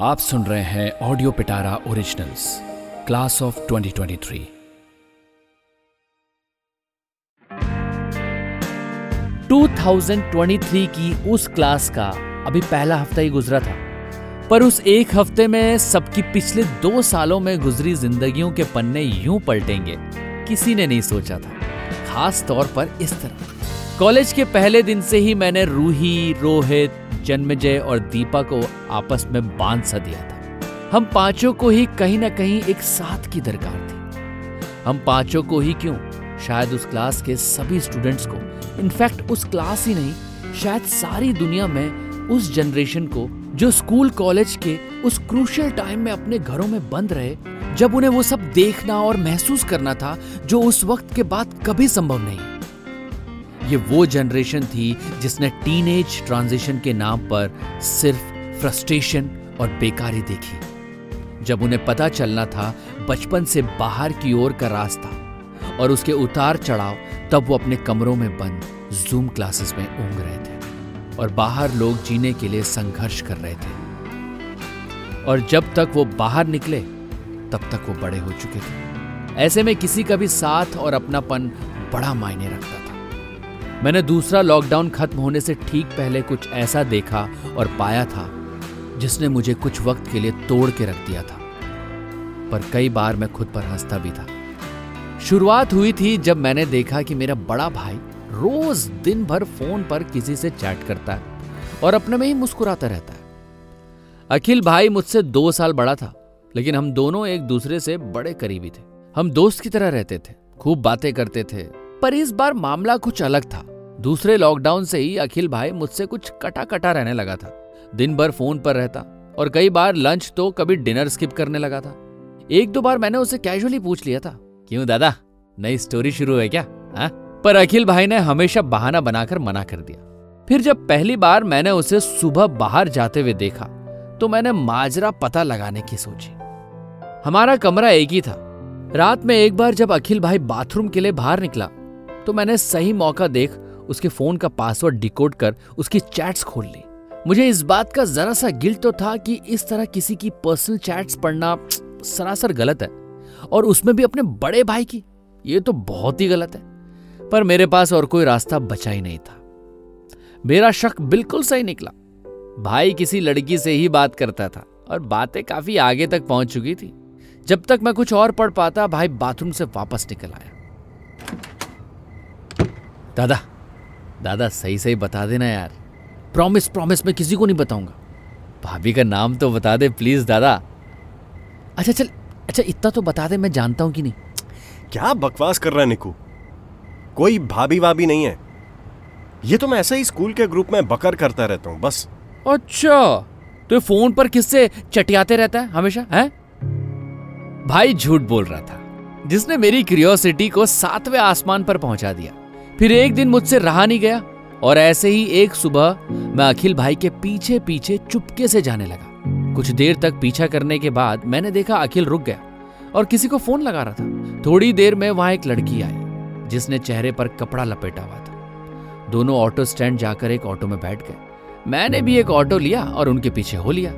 आप सुन रहे हैं audio Pitara originals class of 2023 2023 की उस क्लास का अभी पहला हफ़्ता ही गुजरा था, पर उस एक हफ़्ते में सबकी पिछले दो सालों में गुजरी जिंदगियों के पन्ने यूँ पलटेंगे, किसी ने नहीं सोचा था। खास तौर पर इस तरह। कॉलेज के पहले दिन से ही मैंने रूही, रोहित जन्मजय और दीपा को आपस में बाँध सा दिया था। हम पाँचों को ही कहीं ना कहीं एक साथ की दरकार थी। हम पाँचों को ही क्यों? शायद उस क्लास के सभी स्टूडेंट्स को। इनफैक्ट उस क्लास ही नहीं, शायद सारी दुनिया में उस जनरेशन को, जो स्कूल कॉलेज के उस क्रूशियल टाइम में अपने घरों में बंद रहे, जब उन्हें वो सब देखना और महसूस करना था, जो उस वक्त के बाद कभी संभव नहीं। ये वो जनरेशन थी जिसने टीनेज ट्रांजिशन के नाम पर सिर्फ़ फ्रस्ट्रेशन और बेकारी देखी। जब उन्हें पता चलना था बचपन से बाहर की ओर का रास्ता और उसके उतार चढ़ाव, तब वो अपने कमरों में बंद जूम क्लासेस में ऊँग रहे थे और बाहर लोग जीने के लिए संघर्ष कर रहे थे। और जब तक वो बाहर निकले, तब तक वो बड़े हो चुके थे। ऐसे में किसी का भी साथ और अपनापन बड़ा मायने रखता था। मैंने दूसरा लॉकडाउन खत्म होने से ठीक पहले कुछ ऐसा देखा और पाया था, जिसने मुझे कुछ वक्त के लिए तोड़ के रख दिया था। पर कई बार मैं खुद पर हंसता भी था। शुरुआत हुई थी जब मैंने देखा कि मेरा बड़ा भाई रोज दिन भर फ़ोन पर किसी से चैट करता है और अपने में ही मुस्कुराता रहता है। अखिल भाई मुझसे दो साल बड़ा था, लेकिन हम दोनों एक दूसरे से बड़े करीबी थे। हम दोस्त की तरह रहते थे, खूब बातें करते थे पर इस बार मामला कुछ अलग था। दूसरे लॉकडाउन से ही अखिल भाई मुझसे कुछ कटा कटा रहने लगा था। दिन भर फ़ोन पर रहता और कई बार लंच तो कभी डिनर स्किप करने लगा था। एक दो बार मैंने उसे कैजुअली पूछ लिया था, क्यों दादा? नई स्टोरी शुरू है क्या? हा? पर अखिल भाई ने हमेशा बहाना बनाकर मना कर दिया। फिर जब पहली बार मैंने उसे सुबह बाहर जाते हुए देखा तो मैंने माजरा पता लगाने की सोची। हमारा कमरा एक ही था। रात में एक बार जब अखिल भाई बाथरूम के लिए बाहर निकला तो मैंने सही मौका देख उसके फ़ोन का पासवर्ड डिकोड कर उसकी चैट्स खोल ली। मुझे इस बात का जरा सा गिल्ट तो था कि इस तरह किसी की पर्सनल चैट्स पढ़ना सरासर गलत है, और उसमें भी अपने बड़े भाई की। ये तो बहुत ही गलत है। पर मेरे पास और कोई रास्ता बचा ही नहीं था। मेरा शक बिल्कुल सही निकला। भाई किसी लड़की से ही बात करता था, और बातें काफ़ी आगे तक पहुँच चुकी थी। जब तक मैं कुछ और पढ़ पाता, भाई बाथरूम से वापस निकल आया। दादा दादा सही सही बता देना यार। प्रॉमिस प्रॉमिस मैं किसी को नहीं बताऊँगा। भाभी का नाम तो बता दे प्लीज़ दादा। अच्छा चल अच्छा इतना तो बता दे मैं जानता हूँ कि नहीं। क्या बकवास कर रहा है निकू? कोई भाभी भाभी नहीं है। ये तो मैं ऐसा ही स्कूल के ग्रुप में बकर करता रहता हूँ बस। अच्छा तो ये फ़ोन पर किससे चटियाते रहता है हमेशा है? भाई झूठ बोल रहा था जिसने मेरी क्यूरियोसिटी को सातवें आसमान पर पहुँचा दिया। फिर एक दिन मुझसे रहा नहीं गया, और ऐसे ही एक सुबह मैं अखिल भाई के पीछे पीछे चुपके से जाने लगा। कुछ देर तक पीछा करने के बाद मैंने देखा अखिल रुक गया, और किसी को फ़ोन लगा रहा था। थोड़ी देर में वहाँ एक लड़की आई, जिसने चेहरे पर कपड़ा लपेटा हुआ था। दोनों ऑटो स्टैंड जाकर एक ऑटो में बैठ गए। मैंने भी एक ऑटो लिया और उनके पीछे हो लिया।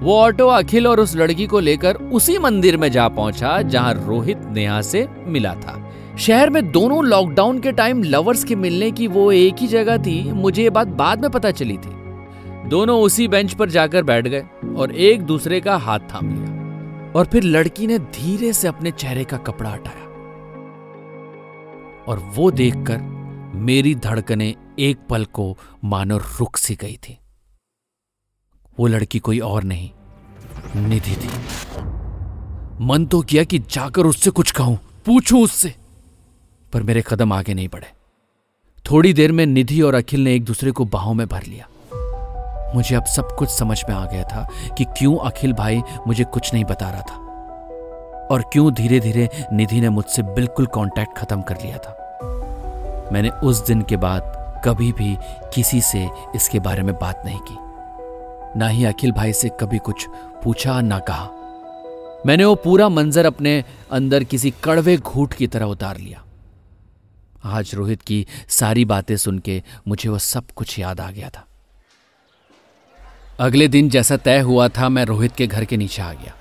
वो ऑटो अखिल और उस लड़की को लेकर उसी मंदिर में जा पहुँचा, जहाँ रोहित नेहा से मिला था। शहर में दोनों लॉकडाउन के टाइम लवर्स के मिलने की वो एक ही जगह थी, मुझे ये बात बाद में पता चली थी। दोनों उसी बेंच पर जाकर बैठ गए और एक दूसरे का हाथ थाम लिया और फिर लड़की ने धीरे से अपने चेहरे का कपड़ा हटाया। और वो देखकर मेरी धड़कनें एक पल को मानो रुक सी गई थी। वो लड़की कोई और नहीं, निधि थी। मन तो किया कि जाकर उससे कुछ कहूँ, पूछूँ उससे। पर मेरे कदम आगे नहीं बढ़े। थोड़ी देर में निधि और अखिल ने एक दूसरे को बाहों में भर लिया। मुझे अब सब कुछ समझ में आ गया था कि क्यों अखिल भाई मुझे कुछ नहीं बता रहा था। और क्यों धीरे धीरे निधि ने मुझसे बिल्कुल कांटेक्ट खत्म कर लिया था। मैंने उस दिन के बाद कभी भी किसी से इसके बारे में बात नहीं की। ना ही अखिल भाई से कभी कुछ पूछा, ना कहा। मैंने वो पूरा मंजर अपने अंदर किसी कड़वे घूट की तरह उतार लिया। आज रोहित की सारी बातें सुन के मुझे वह सब कुछ याद आ गया था। अगले दिन जैसा तय हुआ था मैं रोहित के घर के नीचे आ गया।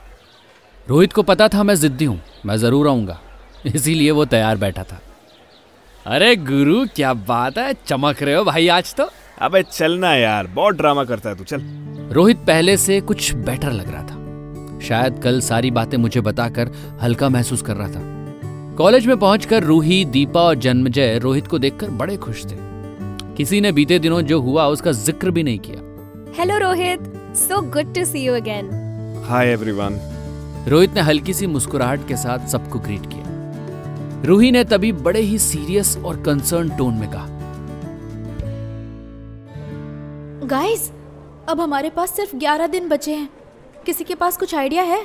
रोहित को पता था मैं जिद्दी हूँ मैं ज़रूर आऊँगा। इसीलिए वो तैयार बैठा था। अरे गुरु क्या बात है चमक रहे हो भाई आज तो। अबे चलना यार बहुत ड्रामा करता है तू चल। रोहित पहले से कुछ बेटर लग रहा था। शायद कल सारी बातें मुझे बताकर हल्का महसूस कर रहा था। कॉलेज में पहुंचकर रूही दीपा और जन्मजय रोहित को देखकर बड़े खुश थे। किसी ने बीते दिनों जो हुआ उसका ज़िक्र भी नहीं किया। Hello Rohit so good to see you again hi everyone Rohit ने हल्की सी मुस्कुराहट के साथ सबको ग्रीट किया। रूही ने तभी बड़े ही सीरियस और कंसर्न टोन में कहा। गाइस अब हमारे पास सिर्फ़ 11 दिन बचे हैं। किसी के पास कुछ आइडिया है?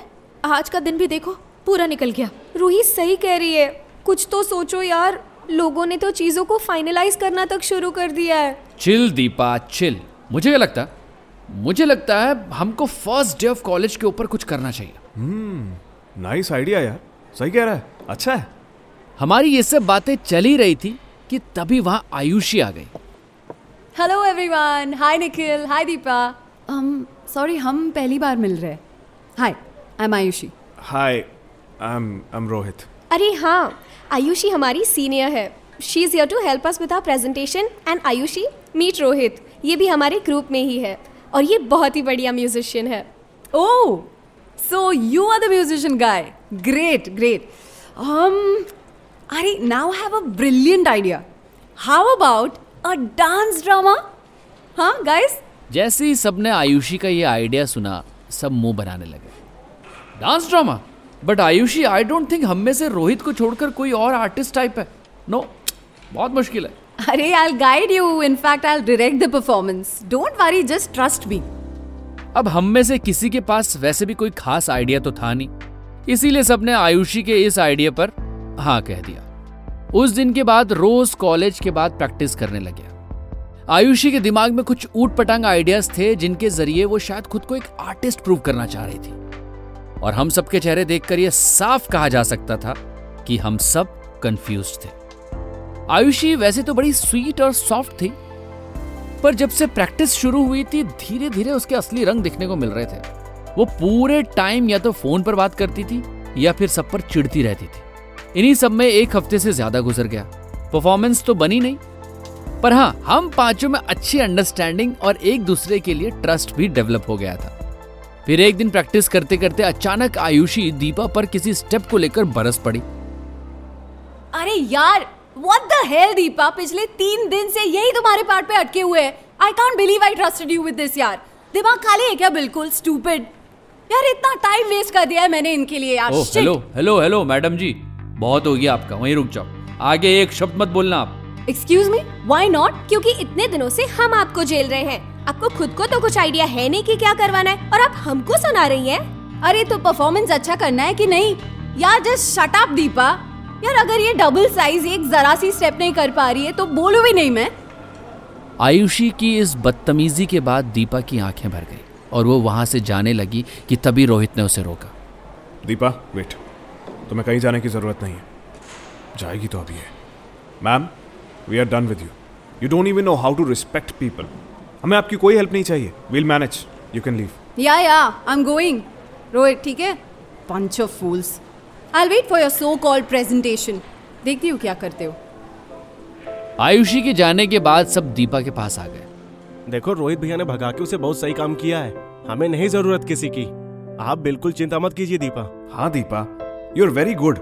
आज का दिन भी देखो। पूरा निकल गया। रूही सही कह रही है। कुछ तो सोचो यार लोगों ने तो चीज़ों को फाइनलाइज करना तक शुरू कर दिया है। Chill Deepa chill. मुझे क्या लगता? मुझे लगता है हमको फ़र्स्ट डे ऑफ़ कॉलेज के ऊपर कुछ करना चाहिए। हम्म नाइस आइडिया यार। सही कह रहा है। अच्छा है। हमारी ये सब बातें चल ही रही थी कि तभी वहाँ आयुषी आ गई। Hello everyone hi Nikhil hi Deepa. हम सॉरी हम पहली बार मिल रहे हैं। Hi I am Ayushi. Hi I am I am Rohit अरे हाँ आयुषी हमारी सीनियर है she is here to help us with our presentation and Ayushi meet Rohit ये भी हमारे ग्रुप में ही है और ये बहुत ही बढ़िया म्यूजिशियन है Oh, so you are the musician guy. Great, great. Um, Ari, now I have a brilliant idea. How about a dance drama? Huh, guys? जैसे ही सबने आयुषी का ये आइडिया सुना सब मुँह बनाने लगे dance drama but Ayushi I don't think हम में से रोहित को छोड़कर कोई और आर्टिस्ट टाइप है नो बहुत मुश्किल है I'll guide you. In fact, I'll direct the performance. Don't worry, just trust me. अब हम में से किसी के पास वैसे भी कोई खास आइडिया तो था नहीं इसीलिए सबने आयुषी के इस आइडिया पर हाँ कह दिया उस दिन के बाद रोज कॉलेज के बाद प्रैक्टिस करने लगे आयुषी के दिमाग में कुछ ऊट पटांग आइडियाज़ थे जिनके ज़रिए वो शायद खुद को एक आर्टिस्ट प्रूव करना चाह रही थी और हम सबके चेहरे देखकर यह साफ़ कहा जा सकता था कि हम सब कंफ्यूज थे। आयुषी वैसे तो बड़ी स्वीट और सॉफ्ट थी, पर जब से प्रैक्टिस शुरू हुई थी धीरे धीरे उसके असली रंग दिखने को मिल रहे थे। वो पूरे टाइम या तो फ़ोन पर बात करती थी, या फिर सब पर चिढ़ती रहती थी। इन्हीं सब में एक हफ़्ते से ज़्यादा गुजर गया। परफॉर्मेंस तो बनी नहीं, पर हाँ हम पाँचों में अच्छी अंडरस्टैंडिंग और एक दूसरे के लिए ट्रस्ट भी डेवलप हो गया था। फिर एक दिन प्रैक्टिस करते करते अचानक आयुषी दीपा पर किसी स्टेप को लेकर बरस पड़ी। अरे यार व्हाट द हेल दीपा? पिछले तीन दिन से यही तुम्हारे पार्ट पे अटके हुए हैं। I can't believe I trusted you with this यार। दिमाग खाली है क्या बिल्कुल? स्टूपिड यार इतना टाइम वेस्ट कर दिया है मैंने इनके लिए यार। shit. Hello hello hello madam ji. बहुत हो गया आपका वहीं रुक जाओ। आगे एक शब्द मत बोलना आप। एक्सक्यूज मी व्हाई नॉट क्योंकि इतने दिनों से हम आपको जेल रहे हैं। आपको खुद को तो कुछ आइडिया है नहीं कि क्या करवाना है और आप हमको सुना रही हैं। अरे तो परफॉर्मेंस अच्छा करना है कि नहीं? यार जस्ट शट अप दीपा। यार अगर ये डबल साइज़ एक जरा सी स्टेप नहीं कर पा रही है तो बोलू भी नहीं मैं। आयुषी की इस बदतमीजी के बाद दीपा की आँखें भर गई और वो वहाँ से जाने लगी कि तभी रोहित ने उसे रोका। दीपा वेट तुम्हें कहीं जाने की ज़रूरत नहीं है। जाएगी तो अभी है। Ma'am we are done with you you don't even know how to respect people हमें आपकी कोई हेल्प नहीं चाहिए। Will manage you can leave yeah yeah I am going Rohit ठीक है? Bunch of fools I wait for your so called presentation देखती हूँ क्या करते हो। आयुषी के जाने के बाद सब दीपा के पास आ गए। देखो रोहित भैया ने भगा के उसे बहुत सही काम किया है। हमें नहीं ज़रूरत किसी की। आप बिल्कुल चिंता मत कीजिए दीपा। हाँ Deepa you are very good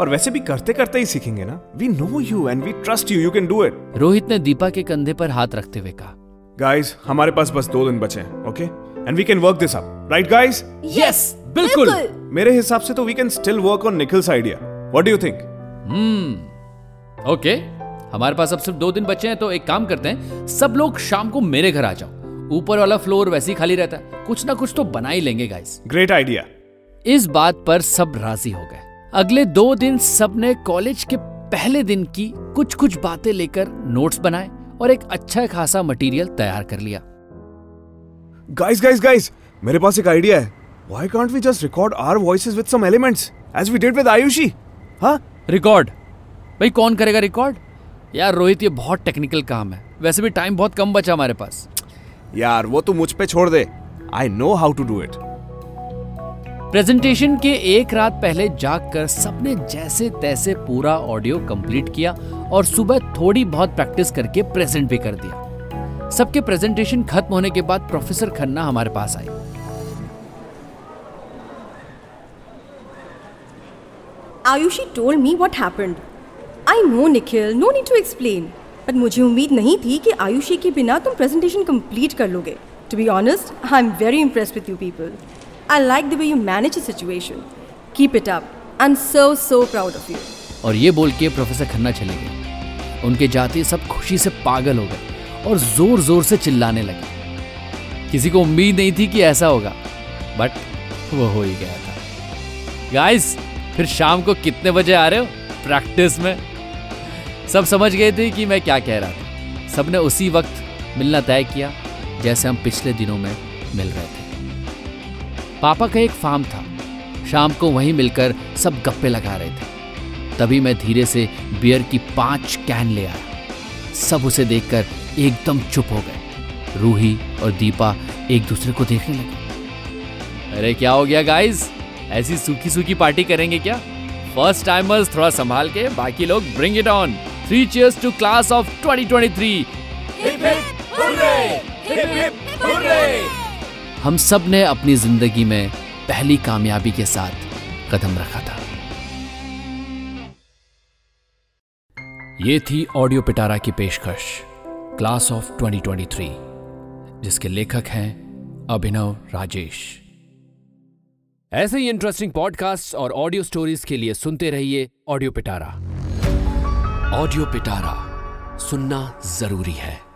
और वैसे भी करते करते ही सीखेंगे ना। We know you and we trust you you can do it Rohit ने दीपा के कंधे पर हाथ रखते हुए कहा। गाइस हमारे पास बस दो दिन बचे हैं okay and we can work this up right guys yes बिल्कुल। मेरे हिसाब से तो we can still work on Nikhil's idea what do you think hmm okay हमारे पास अब सिर्फ़ दो दिन बचे हैं तो एक काम करते हैं। सब लोग शाम को मेरे घर आ जाओ। ऊपर वाला फ्लोर वैसे ही खाली रहता है। कुछ ना कुछ तो बना ही लेंगे गाइस ग्रेट आइडिया इस बात पर सब राज़ी हो गए। अगले दो दिन सबने कॉलेज के पहले दिन की कुछ कुछ बातें लेकर नोट्स बनाए। और एक अच्छा खासा मटेरियल तैयार कर लिया। गाइस गाइस गाइस मेरे पास एक आइडिया है। Why can't we just record our voices with some elements as we did with Ayushi हाँ रिकॉर्ड भाई कौन करेगा रिकॉर्ड यार रोहित ये बहुत टेक्निकल काम है। वैसे भी टाइम बहुत कम बचा हमारे पास। यार वो तू मुझ पे छोड़ दे। I know how to do it presentation के एक रात पहले जागकर सबने जैसे तैसे पूरा ऑडियो कंप्लीट किया और सुबह थोड़ी बहुत प्रैक्टिस करके प्रेजेंट भी कर दिया। सबके प्रेजेंटेशन खत्म होने के बाद प्रोफेसर खन्ना हमारे पास आई Ayushi told me what happened I know Nikhil no need to explain but मुझे उम्मीद नहीं थी कि आयुषी के बिना तुम प्रेजेंटेशन कंप्लीट कर लोगे। To be honest I am very impress with you people like the way you manage a situation keep it up I am so so proud of you और ये बोल के प्रोफेसर खन्ना चले गए। उनके जाते सब खुशी से पागल हो गए और ज़ोर ज़ोर से चिल्लाने लगे। किसी को उम्मीद नहीं थी कि ऐसा होगा बट वो हो ही गया था। गाइस फिर शाम को कितने बजे आ रहे हो? प्रैक्टिस में। सब समझ गए थे कि मैं क्या कह रहा था। सबने उसी वक्त मिलना तय किया जैसे हम पिछले दिनों में मिल रहे थे। पापा का एक फार्म था। शाम को वहीं मिलकर सब गप्पे लगा रहे थे। तभी मैं धीरे से बियर की पाँच कैन ले आया। सब उसे देखकर एकदम चुप हो गए। रूही और दीपा एक दूसरे को देखने लगे। अरे, क्या हो गया गाइस ऐसी सूखी सूखी पार्टी करेंगे क्या? फ़र्स्ट टाइमर्स थोड़ा संभाल के बाकी लोग bring it on three cheers to class of 2023 हम सबने अपनी ज़िंदगी में पहली कामयाबी के साथ कदम रखा था। ये थी ऑडियो पिटारा की पेशकश, क्लास ऑफ़ 2023 जिसके लेखक हैं अभिनव राजेश। ऐसे ही इंटरेस्टिंग पॉडकास्ट और ऑडियो स्टोरीज के लिए सुनते रहिए ऑडियो पिटारा। ऑडियो पिटारा सुनना ज़रूरी है।